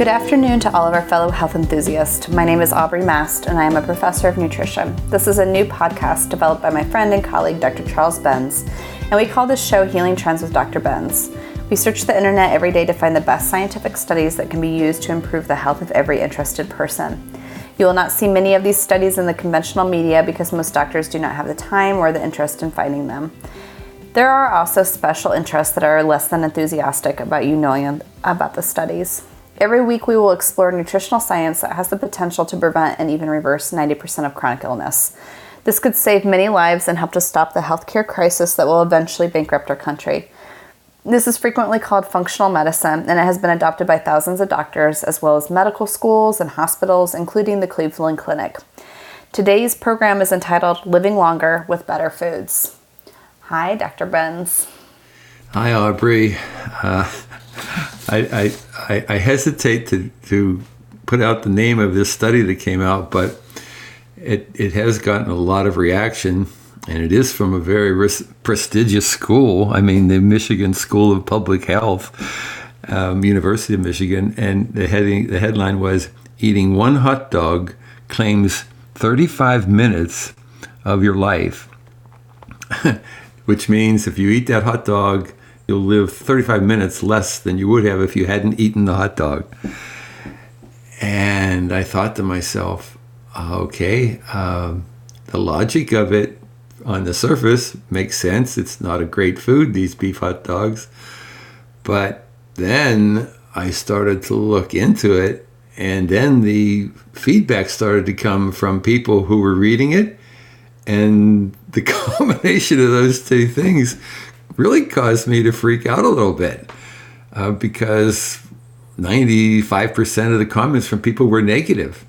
Good afternoon to all of our fellow health enthusiasts. My name is Aubrey Mast, and I am a professor of nutrition. This is a new podcast developed by my friend and colleague, Dr. Charles Benz, and we call this show Healing Trends with Dr. Benz. We search the internet every day to find the best scientific studies that can be used to improve the health of every interested person. You will not see many of these studies in the conventional media because most doctors do not have the time or the interest in finding them. There are also special interests that are less than enthusiastic about you knowing about the studies. Every week, we will explore nutritional science that has the potential to prevent and even reverse 90% of chronic illness. This could save many lives and help to stop the healthcare crisis that will eventually bankrupt our country. This is frequently called functional medicine, and it has been adopted by thousands of doctors as well as medical schools and hospitals, including the Cleveland Clinic. Today's program is entitled Living Longer with Better Foods. Hi, Dr. Benz. Hi, Aubrey. Uh, I, I, I hesitate to, to put out the name of this study that came out, but it, it has gotten a lot of reaction, and it is from a very res- prestigious school. I mean, the Michigan School of Public Health, um, University of Michigan, and the heading the headline was "Eating one hot dog claims 35 minutes of your life," which means if you eat that hot dog you'll live 35 minutes less than you would have if you hadn't eaten the hot dog. And I thought to myself, okay, um, the logic of it on the surface makes sense. It's not a great food, these beef hot dogs. But then I started to look into it, and then the feedback started to come from people who were reading it. And the combination of those two things really caused me to freak out a little bit uh, because 95% of the comments from people were negative.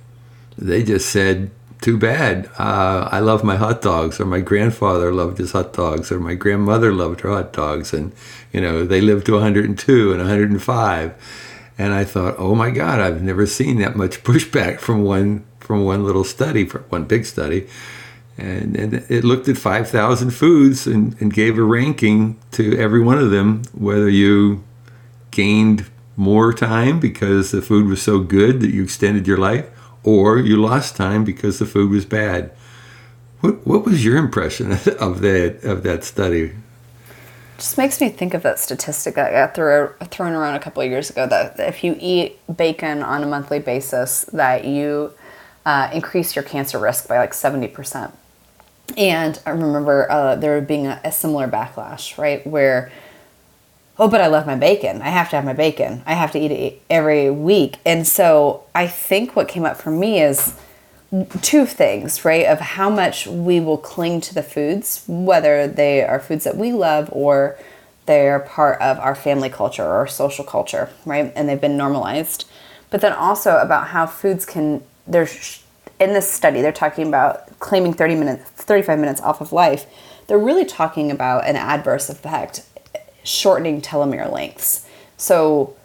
They just said, too bad. Uh, I love my hot dogs, or my grandfather loved his hot dogs, or my grandmother loved her hot dogs, and you know they lived to 102 and 105. And I thought, oh my God, I've never seen that much pushback from one from one little study, from one big study and, and it looked at 5,000 foods and, and gave a ranking to every one of them, whether you gained more time because the food was so good that you extended your life, or you lost time because the food was bad. What, what was your impression of that of that study? Just makes me think of that statistic that got throw, thrown around a couple of years ago that if you eat bacon on a monthly basis, that you uh, increase your cancer risk by like seventy percent. And I remember uh, there being a, a similar backlash, right? Where, oh, but I love my bacon. I have to have my bacon. I have to eat it every week. And so I think what came up for me is two things, right? Of how much we will cling to the foods, whether they are foods that we love or they're part of our family culture or social culture, right? And they've been normalized. But then also about how foods can, there's in this study, they're talking about claiming 30 minutes, 35 minutes off of life. They're really talking about an adverse effect, shortening telomere lengths. So,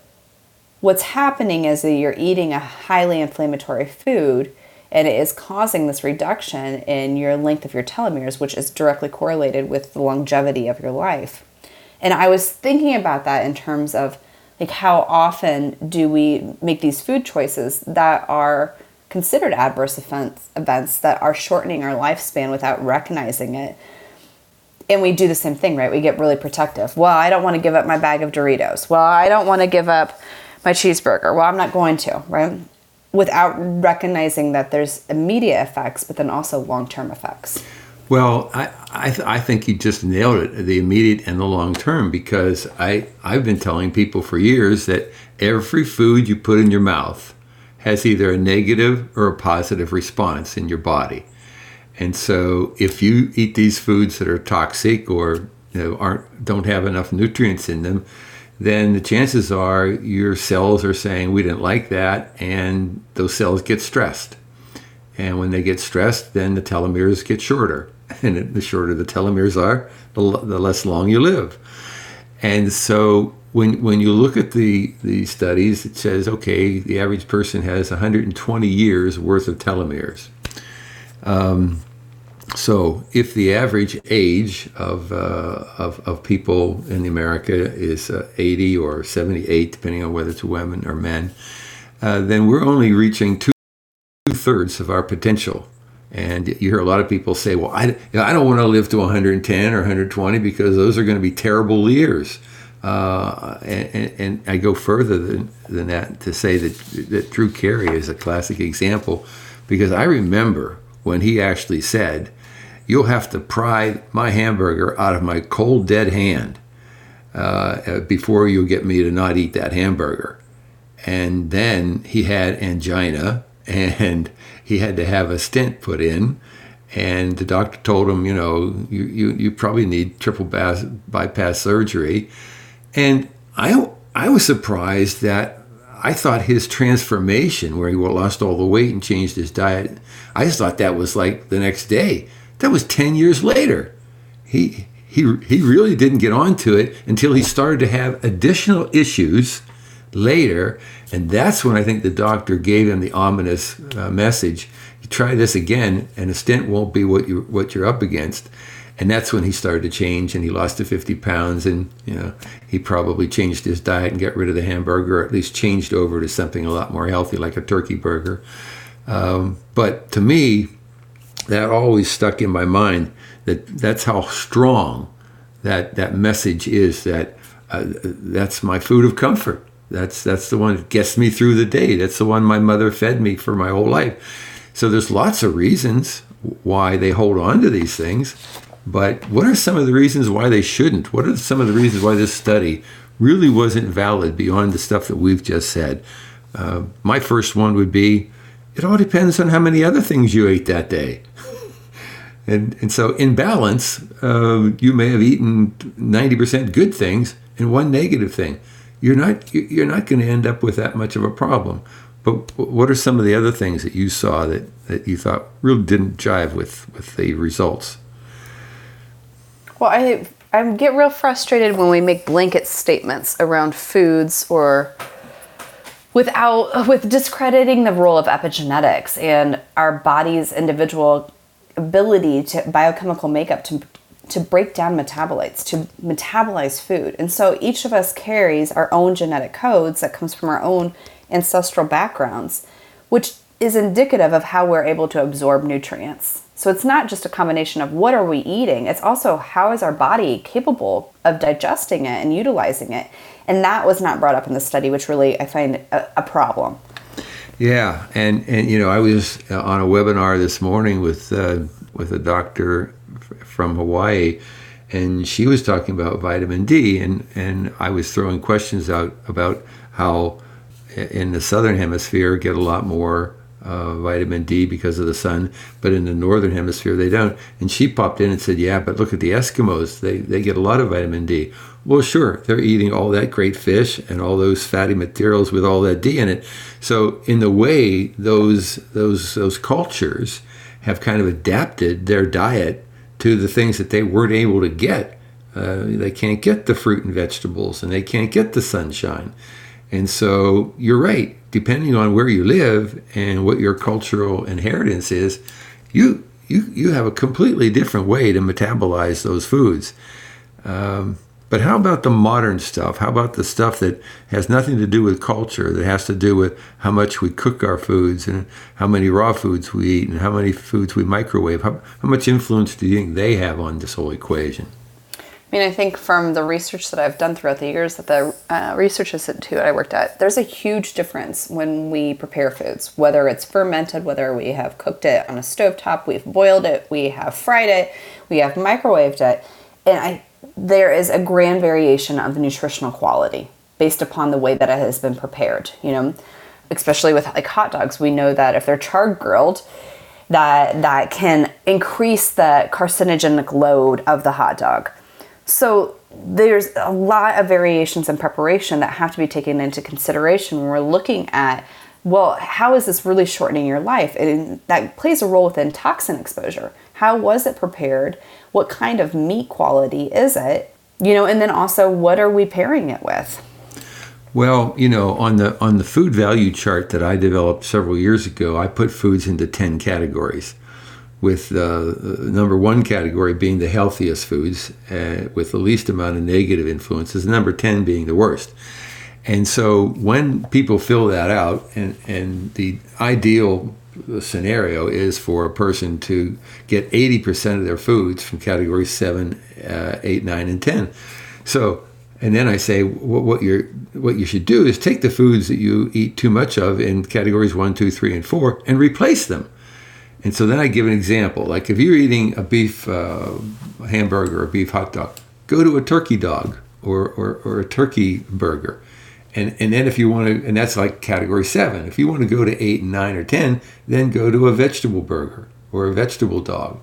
what's happening is that you're eating a highly inflammatory food and it is causing this reduction in your length of your telomeres, which is directly correlated with the longevity of your life. And I was thinking about that in terms of like how often do we make these food choices that are considered adverse events, that are shortening our lifespan without recognizing it. And we do the same thing, right? We get really protective. Well, I don't want to give up my bag of Doritos. Well, I don't want to give up my cheeseburger. Well, I'm not going to, right? Without recognizing that there's immediate effects, but then also long term effects. Well, I, I, th- I, think you just nailed it the immediate and the long term because I, I've been telling people for years that every food you put in your mouth has either a negative or a positive response in your body. And so if you eat these foods that are toxic or you know, aren't don't have enough nutrients in them, then the chances are your cells are saying we didn't like that and those cells get stressed. And when they get stressed, then the telomeres get shorter. And the shorter the telomeres are, the, the less long you live. And so when when you look at the the studies, it says okay, the average person has 120 years worth of telomeres. Um, so if the average age of, uh, of, of people in America is uh, 80 or 78, depending on whether it's women or men, uh, then we're only reaching two thirds of our potential. And you hear a lot of people say, well, I, I don't want to live to 110 or 120 because those are going to be terrible years. Uh, and, and, I go further than, than that to say that, that Drew Carey is a classic example because I remember when he actually said, You'll have to pry my hamburger out of my cold, dead hand uh, before you'll get me to not eat that hamburger. And then he had angina and he had to have a stent put in. And the doctor told him, you know, you, you, you probably need triple bypass surgery. And I, I was surprised that I thought his transformation, where he lost all the weight and changed his diet, I just thought that was like the next day. That was 10 years later. He, he, he really didn't get onto it until he started to have additional issues later. And that's when I think the doctor gave him the ominous uh, message. Try this again, and a stent won't be what, you, what you're up against and that's when he started to change and he lost the 50 pounds and you know he probably changed his diet and got rid of the hamburger or at least changed over to something a lot more healthy like a turkey burger. Um, but to me that always stuck in my mind that that's how strong that that message is that uh, that's my food of comfort. That's that's the one that gets me through the day. That's the one my mother fed me for my whole life. So there's lots of reasons why they hold on to these things but what are some of the reasons why they shouldn't? What are some of the reasons why this study really wasn't valid beyond the stuff that we've just said? Uh, my first one would be it all depends on how many other things you ate that day. and, and so, in balance, uh, you may have eaten 90% good things and one negative thing. You're not, you're not going to end up with that much of a problem. But what are some of the other things that you saw that, that you thought really didn't jive with, with the results? Well, I I get real frustrated when we make blanket statements around foods or without with discrediting the role of epigenetics and our body's individual ability to biochemical makeup to to break down metabolites to metabolize food. And so each of us carries our own genetic codes that comes from our own ancestral backgrounds which is indicative of how we're able to absorb nutrients so it's not just a combination of what are we eating, it's also how is our body capable of digesting it and utilizing it. And that was not brought up in the study, which really I find a, a problem. Yeah, and and you know I was on a webinar this morning with uh, with a doctor from Hawaii, and she was talking about vitamin D, and and I was throwing questions out about how in the southern hemisphere get a lot more uh, vitamin D because of the sun, but in the northern hemisphere they don't. And she popped in and said, "Yeah, but look at the Eskimos; they they get a lot of vitamin D." Well, sure, they're eating all that great fish and all those fatty materials with all that D in it. So, in the way those those those cultures have kind of adapted their diet to the things that they weren't able to get. Uh, they can't get the fruit and vegetables, and they can't get the sunshine. And so, you're right depending on where you live and what your cultural inheritance is, you you you have a completely different way to metabolize those foods. Um, but how about the modern stuff? How about the stuff that has nothing to do with culture, that has to do with how much we cook our foods and how many raw foods we eat and how many foods we microwave? How, how much influence do you think they have on this whole equation? I mean, I think from the research that I've done throughout the years that the uh, research institute I worked at, there's a huge difference when we prepare foods, whether it's fermented, whether we have cooked it on a stovetop, we've boiled it, we have fried it, we have microwaved it, and I there is a grand variation of the nutritional quality based upon the way that it has been prepared. You know, especially with like hot dogs, we know that if they're charred grilled, that that can increase the carcinogenic load of the hot dog so there's a lot of variations in preparation that have to be taken into consideration when we're looking at well, how is this really shortening your life? And that plays a role within toxin exposure. How was it prepared? What kind of meat quality is it? You know, and then also what are we pairing it with? Well, you know, on the on the food value chart that I developed several years ago, I put foods into 10 categories with uh, number one category being the healthiest foods uh, with the least amount of negative influences, number 10 being the worst. And so when people fill that out, and, and the ideal scenario is for a person to get 80% of their foods from categories 7, uh, 8, 9, and 10. So, and then I say what, what, you're, what you should do is take the foods that you eat too much of in categories 1, 2, 3, and 4 and replace them. And so then I give an example. Like if you're eating a beef uh, hamburger or a beef hot dog, go to a turkey dog or, or, or a turkey burger. And and then if you want to and that's like category seven if you want to go to eight and nine or ten then go to a vegetable burger or a vegetable dog.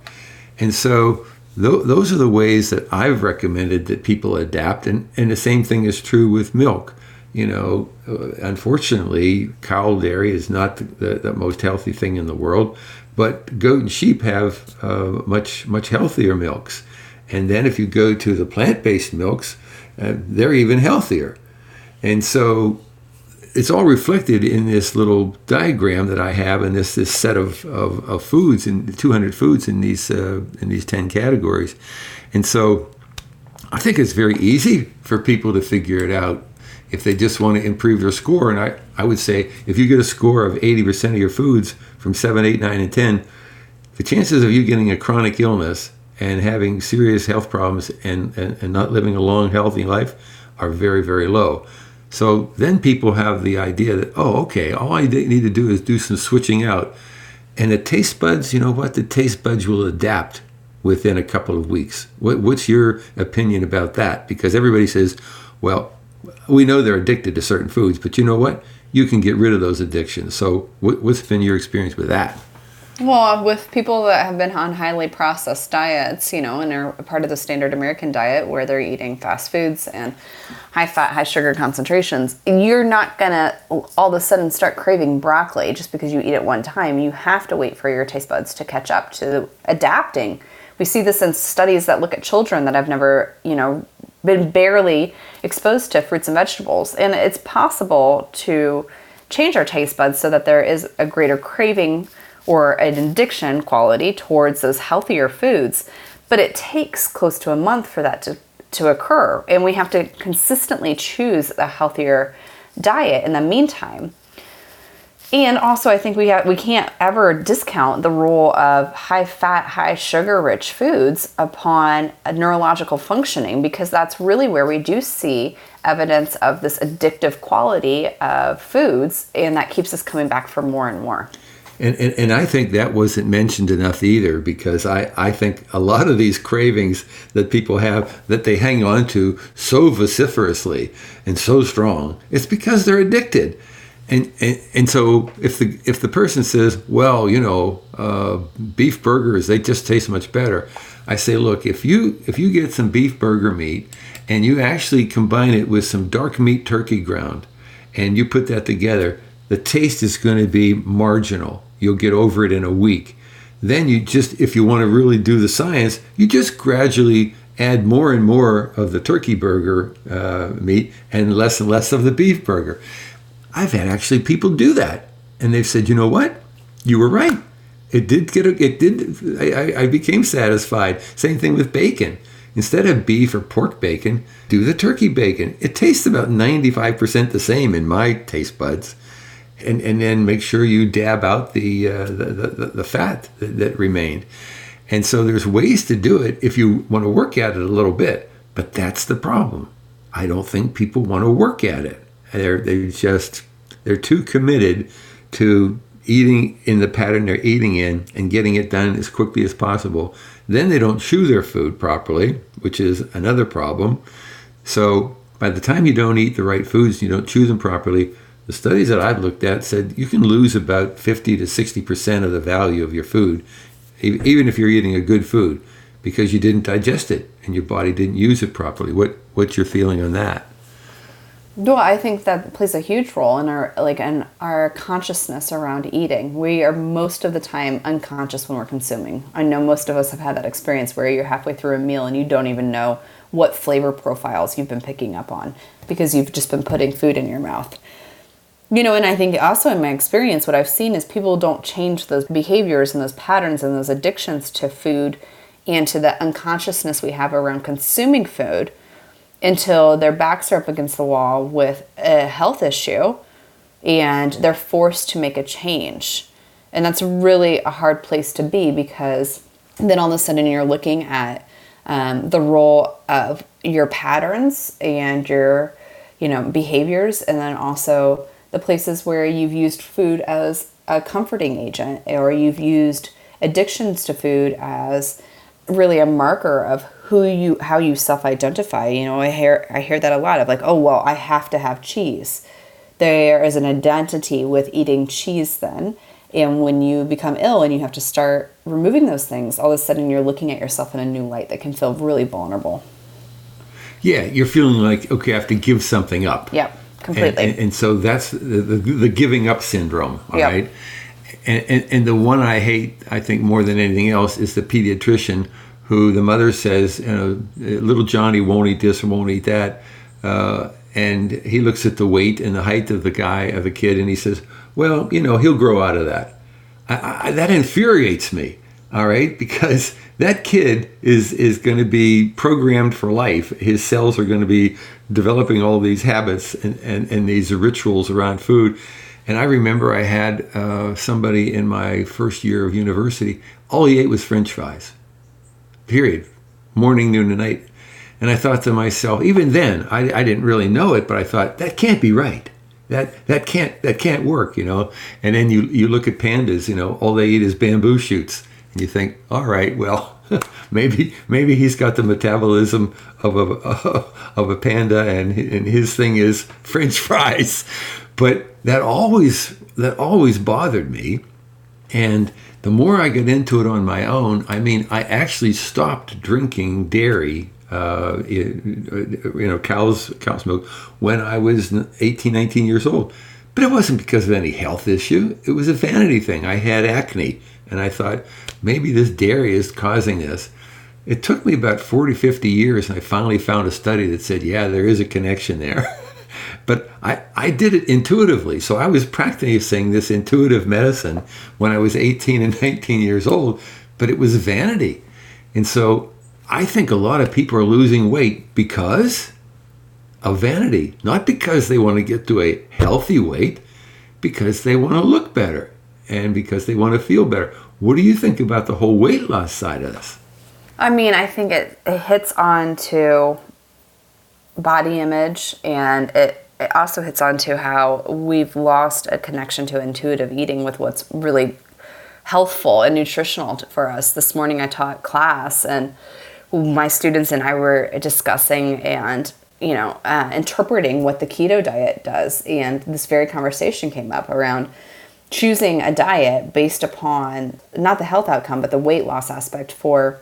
And so th- those are the ways that i've recommended that people adapt. And and the same thing is true with milk. You know uh, unfortunately cow dairy is not the, the, the, most healthy thing in the world but goat and sheep have uh, much much healthier milks and then if you go to the plant-based milks uh, they're even healthier and so it's all reflected in this little diagram that I have in this, this set of, of, of foods and 200 foods in these uh, in these 10 categories. And so I think it's very easy for people to figure it out if they just want to improve their score. And I, I would say if you get a score of 80% of your foods from 7, 8, 9, and 10, the chances of you getting a chronic illness and having serious health problems and, and, and not living a long, healthy life are very, very low. So then people have the idea that, oh, okay, all I need to do is do some switching out. And the taste buds, you know what? The taste buds will adapt within a couple of weeks. What, what's your opinion about that? Because everybody says, well, we know they're addicted to certain foods, but you know what? You can get rid of those addictions. So, what, what's been your experience with that? Well, with people that have been on highly processed diets, you know, and are part of the standard American diet where they're eating fast foods and high fat, high sugar concentrations, you're not gonna all of a sudden start craving broccoli just because you eat it one time. You have to wait for your taste buds to catch up to adapting. We see this in studies that look at children that have never, you know, been barely exposed to fruits and vegetables. And it's possible to change our taste buds so that there is a greater craving or an addiction quality towards those healthier foods. But it takes close to a month for that to, to occur. And we have to consistently choose a healthier diet in the meantime. And also, I think we have, we can't ever discount the role of high fat, high sugar rich foods upon neurological functioning because that's really where we do see evidence of this addictive quality of foods, and that keeps us coming back for more and more. And, and, and, I think that wasn't mentioned enough either because I, I think a lot of these cravings that people have that they hang on to so vociferously and so strong, it's because they're addicted. And, and, so if the if the person says, well, you know, uh, beef burgers they just taste much better, I say, look, if you if you get some beef burger meat and you actually combine it with some dark meat turkey ground, and you put that together, the taste is going to be marginal. You'll get over it in a week. Then you just, if you want to really do the science, you just gradually add more and more of the turkey burger uh, meat and less and less of the beef burger. I've had actually people do that, and they've said, you know what, you were right. It did get a, it did. I, I became satisfied. Same thing with bacon. Instead of beef or pork bacon, do the turkey bacon. It tastes about 95% the same in my taste buds and, and then make sure you dab out the, uh, the, the, the, fat that, that, remained. And so there's ways to do it if you want to work at it a little bit. But that's the problem. I don't think people want to work at it. They're, they just, they're too committed to eating in the pattern they're eating in and getting it done as quickly as possible. Then they don't chew their food properly, which is another problem. So by the time you don't eat the right foods, you don't chew them properly, the studies that I've looked at said you can lose about 50 to 60% of the value of your food, even if you're eating a good food, because you didn't digest it and your body didn't use it properly. What, what's your feeling on that? No, I think that plays a huge role in our like in our consciousness around eating. We are most of the time unconscious when we're consuming. I know most of us have had that experience where you're halfway through a meal and you don't even know what flavor profiles you've been picking up on because you've just been putting food in your mouth. You know, and I think also in my experience, what I've seen is people don't change those behaviors and those patterns and those addictions to food and to the unconsciousness we have around consuming food until their backs are up against the wall with a health issue and they're forced to make a change. And that's really a hard place to be because then all of a sudden you're looking at um, the role of your patterns and your you know behaviors and then also the places where you've used food as a comforting agent or you've used addictions to food as really a marker of who you how you self-identify you know i hear i hear that a lot of like oh well i have to have cheese. There is an identity with eating cheese then and when you become ill and you have to start removing those things all of a sudden you're looking at yourself in a new light that can feel really vulnerable. Yeah you're feeling like okay i have to give something up. Yep completely. And, and, and so that's the, the, the, giving up syndrome all Yep. right? And, and, and the one I hate, I think more than anything else, is the pediatrician who the mother says, you know, little Johnny won't eat this or won't eat that, uh, and he looks at the weight and the height of the guy of the kid, and he says, well, you know, he'll grow out of that. I, I, that infuriates me. All right, because that kid is is going to be programmed for life. His cells are going to be developing all these habits and, and, and these rituals around food. And I remember I had uh, somebody in my first year of university, all he ate was french fries, period, morning, noon, and night. And I thought to myself, even then, I, I didn't really know it, but I thought, that can't be right. That, that can't that can't work, you know. And then you, you look at pandas, you know, all they eat is bamboo shoots, and you think, all right, well, maybe maybe he's got the metabolism of a of a panda, and and his thing is French fries. But that always that always bothered me, and the more I got into it on my own, I mean, I actually stopped drinking dairy. Uh, you know, cow's cow's milk when I was 18, 19 years old. But it wasn't because of any health issue. It was a vanity thing. I had acne, and I thought maybe this dairy is causing this. It took me about 40, 50 years, and I finally found a study that said, yeah, there is a connection there. but I, I did it intuitively. So I was practicing this intuitive medicine when I was 18 and 19 years old, but it was vanity. And so I think a lot of people are losing weight because of vanity, not because they want to get to a healthy weight, because they want to look better and because they want to feel better. What do you think about the whole weight loss side of this? I mean, I think it, it hits on to body image and it, it also hits on to how we've lost a connection to intuitive eating with what's really healthful and nutritional for us. This morning I taught class and my students and I were discussing and you know uh, interpreting what the keto diet does and this very conversation came up around choosing a diet based upon not the health outcome but the weight loss aspect for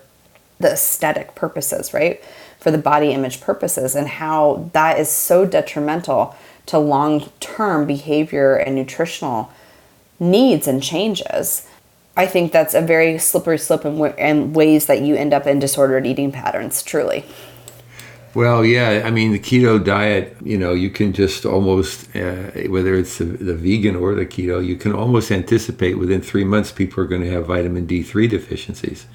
the aesthetic purposes, right? For the body image purposes, and how that is so detrimental to long term behavior and nutritional needs and changes. I think that's a very slippery slope in, w- ways that you end up in disordered eating patterns, truly. Well, yeah, I mean, the keto diet, you know, you can just almost, uh, whether it's the, the vegan or the keto, you can almost anticipate within three months people are going to have vitamin D3 deficiencies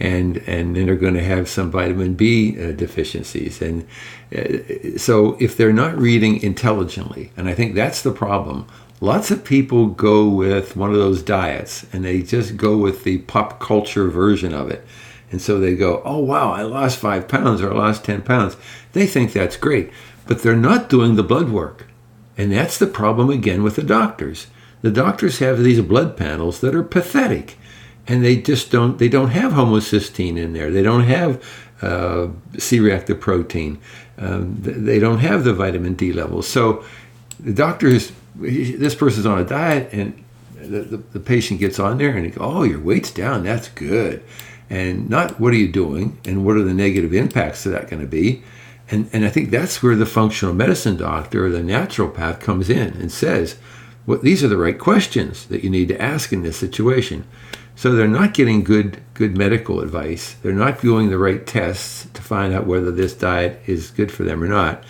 and and then they're going to have some vitamin B uh, deficiencies. And uh, so if they're not reading intelligently, and I think that's the problem. Lots of people go with one of those diets and they just go with the pop culture version of it. And so they go, oh, wow, I lost five pounds or I lost 10 pounds. They think that's great, but they're not doing the blood work. And that's the problem again with the doctors. The doctors have these blood panels that are pathetic and they just don't they don't have homocysteine in there. They don't have uh, c-reactive protein. Um, they don't have the vitamin d levels. So the doctors this person's on a diet and the, the, the patient gets on there and he goes oh your weight's down. That's good. And not what are you doing? And what are the negative impacts of that going to be? And, and i think that's where the functional medicine doctor or the naturopath comes in and says well, these are the right questions that you need to ask in this situation so they're not getting good good medical advice. They're not doing the right tests to find out whether this diet is good for them or not.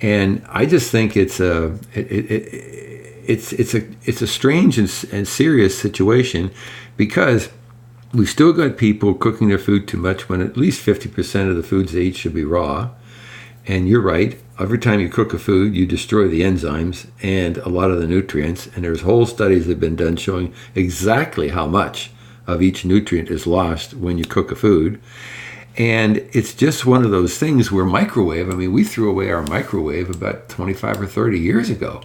And I just think it's a it, it, it, it's it's a it's a strange and, and serious situation because we've still got people cooking their food too much when at least 50% of the foods they eat should be raw. And you're right. Every time you cook a food, you destroy the enzymes and a lot of the nutrients. And there's whole studies that have been done showing exactly how much of each nutrient is lost when you cook a food. And it's just one of those things where microwave, I mean, we threw away our microwave about 25 or 30 years ago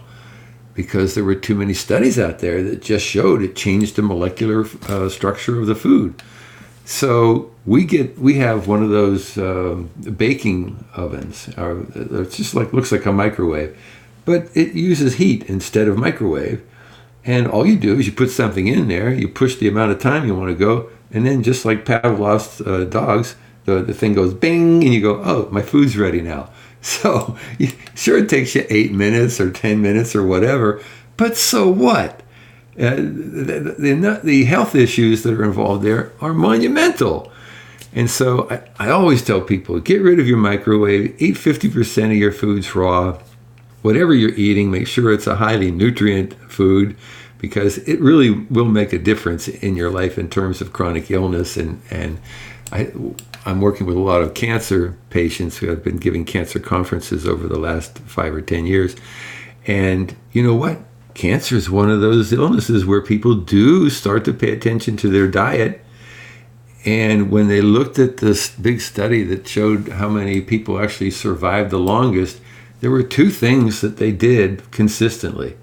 because there were too many studies out there that just showed it changed the molecular uh, structure of the food. So we get we have one of those uh, baking ovens. Or it's just like looks like a microwave, but it uses heat instead of microwave. And all you do is you put something in there, you push the amount of time you want to go, and then just like Pavlov's uh, dogs, the, the thing goes bing, and you go, oh, my food's ready now. So sure, it takes you eight minutes or ten minutes or whatever, but so what? Uh, the, the, the, health issues that are involved there are monumental. And so I, I always tell people get rid of your microwave, eat 50% of your foods raw. Whatever you're eating, make sure it's a highly nutrient food because it really will make a difference in your life in terms of chronic illness. And, and I, I'm working with a lot of cancer patients who have been giving cancer conferences over the last five or 10 years. And you know what? Cancer is one of those illnesses where people do start to pay attention to their diet. And when they looked at this big study that showed how many people actually survived the longest, there were two things that they did consistently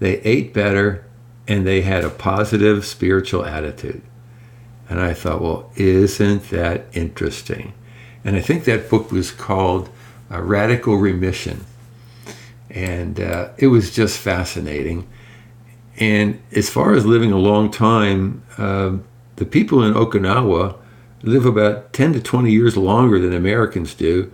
they ate better and they had a positive spiritual attitude. And I thought, well, isn't that interesting? And I think that book was called uh, Radical Remission and uh, it was just fascinating. And as far as living a long time, uh, the people in Okinawa live about 10 to 20 years longer than Americans do.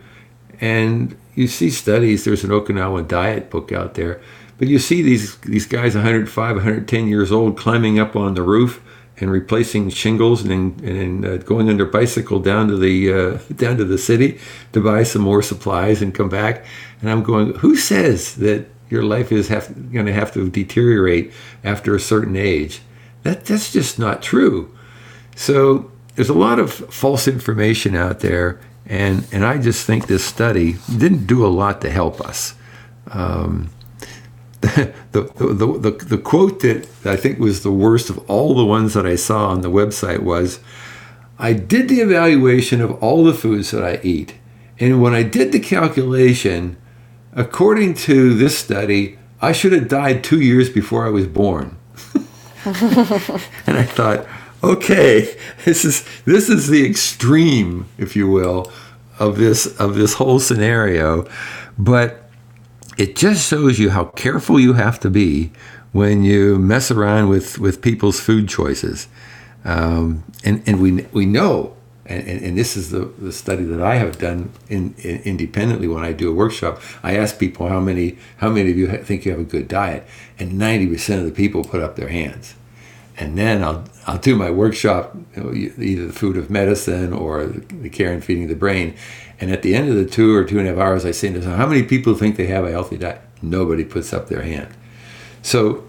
And you see studies, there's an Okinawan diet book out there, but you see these, these guys 105, 110 years old climbing up on the roof and replacing shingles and, and uh, going on their bicycle down to the uh, down to the city to buy some more supplies and come back. And I'm going, who says that your life is going to have to deteriorate after a certain age? That that's just not true. So there's a lot of false information out there, and and I just think this study didn't do a lot to help us. Um, the, the, the, the, quote that I think was the worst of all the ones that I saw on the website was I did the evaluation of all the foods that I eat. And when I did the calculation, according to this study, I should have died two years before I was born. and I thought, okay, this is this is the extreme, if you will, of this of this whole scenario. But it just shows you how careful you have to be when you mess around with, with people's food choices. Um, and, and we, we know, and, and, this is the, the study that I have done in, in, independently when I do a workshop. I ask people how many, how many of you think you have a good diet, and 90% of the people put up their hands. And then I'll, I'll do my workshop, either the food of medicine or the care and feeding of the brain. And at the end of the two or two and a half hours, I say to them, how many people think they have a healthy diet? Nobody puts up their hand. So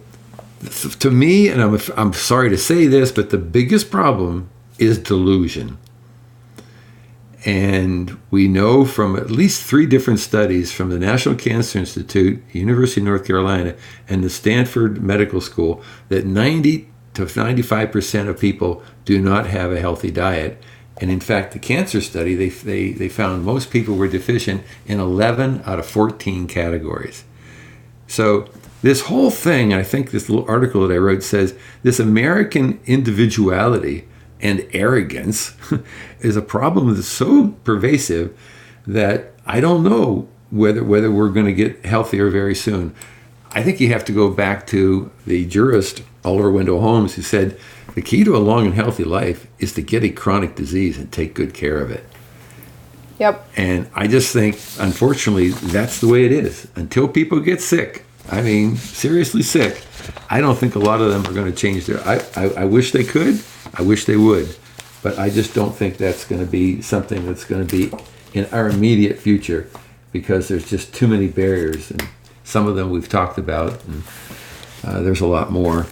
to me, and I'm, I'm sorry to say this, but the biggest problem is delusion. And we know from at least three different studies from the National Cancer Institute, University of North Carolina, and the Stanford Medical School that 90 to 95% of people do not have a healthy diet. And in fact, the cancer study, they, they, they found most people were deficient in 11 out of 14 categories. So, this whole thing, I think this little article that I wrote says this American individuality and arrogance is a problem that's so pervasive that I don't know whether whether we're going to get healthier very soon. I think you have to go back to the jurist Oliver Wendell Holmes who said the key to a long and healthy life is to get a chronic disease and take good care of it. Yep. And I just think, unfortunately, that's the way it is. Until people get sick, I mean, seriously sick, I don't think a lot of them are going to change their. I, I, I wish they could. I wish they would. But I just don't think that's going to be something that's going to be in our immediate future because there's just too many barriers. And some of them we've talked about, and uh, there's a lot more.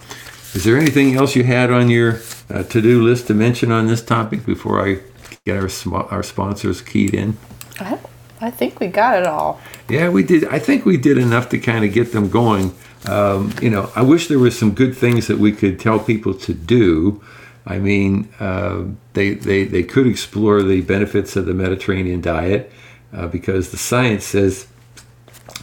Is there anything else you had on your uh, to-do list to mention on this topic before I get our sm- our sponsors keyed in? I I think we got it all. Yeah, we did. I think we did enough to kind of get them going. Um, you know, I wish there was some good things that we could tell people to do. I mean, uh, they, they, they could explore the benefits of the Mediterranean diet uh, because the science says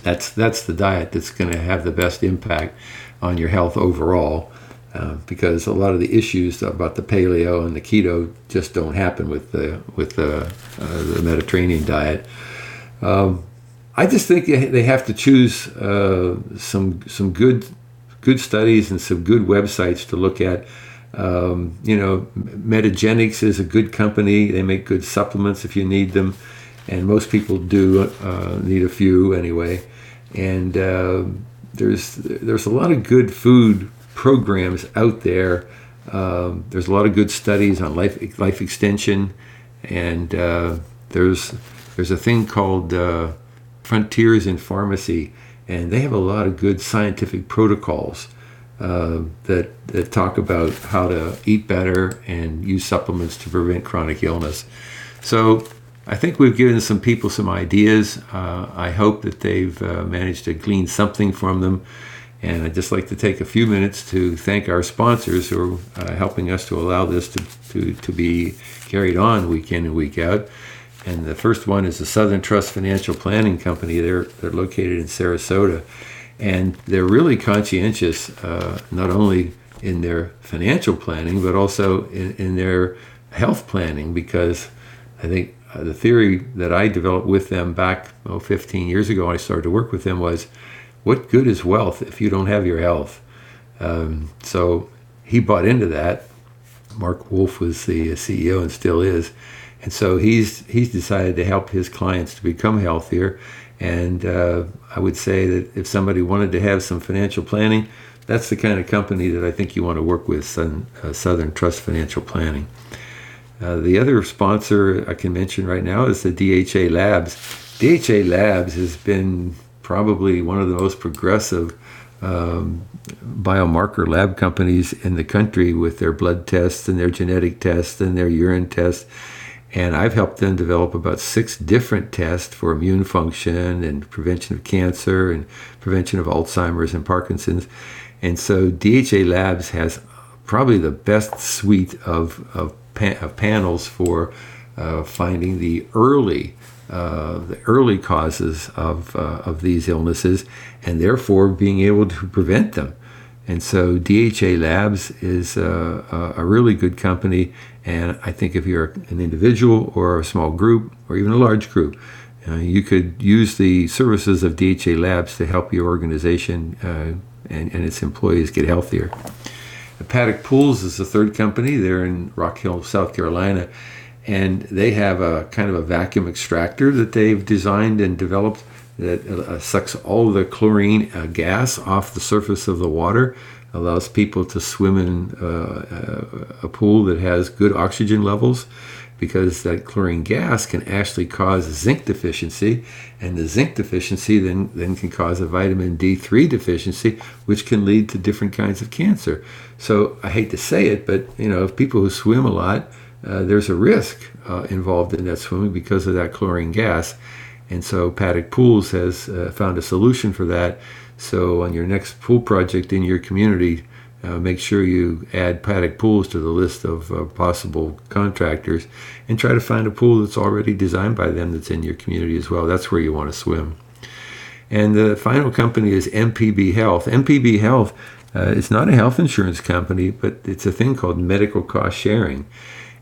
that's, that's the diet that's going to have the best impact on your health overall. Uh, because a lot of the issues about the paleo and the keto just don't happen with the with the, uh, the Mediterranean diet. Um, I just think they have to choose uh, some some good good studies and some good websites to look at. Um, you know, Metagenics is a good company. They make good supplements if you need them, and most people do uh, need a few anyway. And uh, there's there's a lot of good food programs out there. Um, there's a lot of good studies on life life extension, and uh, there's there's a thing called uh, Frontiers in Pharmacy, and they have a lot of good scientific protocols uh, that that talk about how to eat better and use supplements to prevent chronic illness. So I think we've given some people some ideas. Uh, I hope that they've uh, managed to glean something from them. And I'd just like to take a few minutes to thank our sponsors who are uh, helping us to allow this to, to, to be carried on week in and week out. And the first one is the Southern Trust Financial Planning Company. They're, they're located in Sarasota. And they're really conscientious, uh, not only in their financial planning, but also in, in their health planning, because I think uh, the theory that I developed with them back oh, 15 years ago when I started to work with them was what good is wealth if you don't have your health? Um, so he bought into that. Mark Wolf was the CEO and still is. And so he's he's decided to help his clients to become healthier. And uh, I would say that if somebody wanted to have some financial planning, that's the kind of company that I think you want to work with, Southern, uh, Southern Trust Financial Planning. Uh, the other sponsor I can mention right now is the DHA Labs. DHA Labs has been probably one of the most progressive um, biomarker lab companies in the country with their blood tests and their genetic tests and their urine tests and I've helped them develop about six different tests for immune function and prevention of cancer and prevention of Alzheimer's and Parkinson's. And so DHA Labs has probably the best suite of, of, pa- panels for uh, finding the early uh, the early causes of, uh, of these illnesses and therefore being able to prevent them. And so DHA Labs is a, a, really good company. And I think if you're an individual or a small group or even a large group, uh, you could use the services of DHA Labs to help your organization uh, and, and, its employees get healthier. Paddock Pools is the third company. They're in Rock Hill, South Carolina. And they have a kind of a vacuum extractor that they've designed and developed that uh, sucks all the chlorine uh, gas off the surface of the water, allows people to swim in uh, a pool that has good oxygen levels because that chlorine gas can actually cause zinc deficiency, and the zinc deficiency then, then can cause a vitamin D3 deficiency, which can lead to different kinds of cancer. So I hate to say it, but you know, if people who swim a lot, uh, there's a risk uh, involved in that swimming because of that chlorine gas. And so Paddock Pools has uh, found a solution for that. So on your next pool project in your community, uh, make sure you add Paddock Pools to the list of uh, possible contractors and try to find a pool that's already designed by them that's in your community as well. That's where you want to swim. And the final company is MPB Health. MPB Health uh, is not a health insurance company, but it's a thing called medical cost sharing.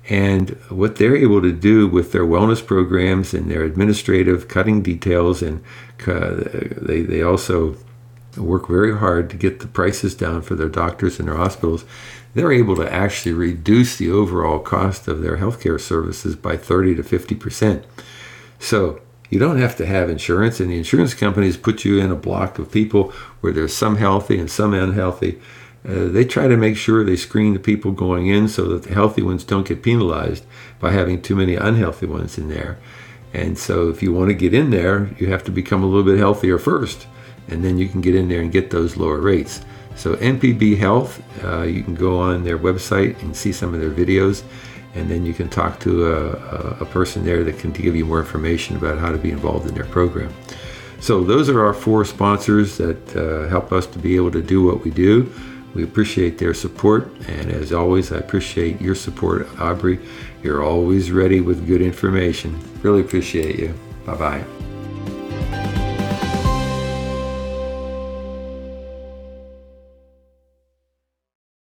And what they're able to do with their wellness programs and their administrative cutting details, and uh, they, they also work very hard to get the prices down for their doctors and their hospitals. They're able to actually reduce the overall cost of their healthcare services by 30 to 50 percent. So you don't have to have insurance, and the insurance companies put you in a block of people where there's some healthy and some unhealthy uh, they try to make sure they screen the people going in so that the healthy ones don't get penalized by having too many unhealthy ones in there. And so, if you want to get in there, you have to become a little bit healthier first, and then you can get in there and get those lower rates. So, MPB Health, uh, you can go on their website and see some of their videos. and then you can talk to a, a, person there that can give you more information about how to be involved in their program. So those are our four sponsors that uh, help us to be able to do what we do. We appreciate their support, and as always, I appreciate your support, Aubrey. You're always ready with good information. Really appreciate you. Bye bye.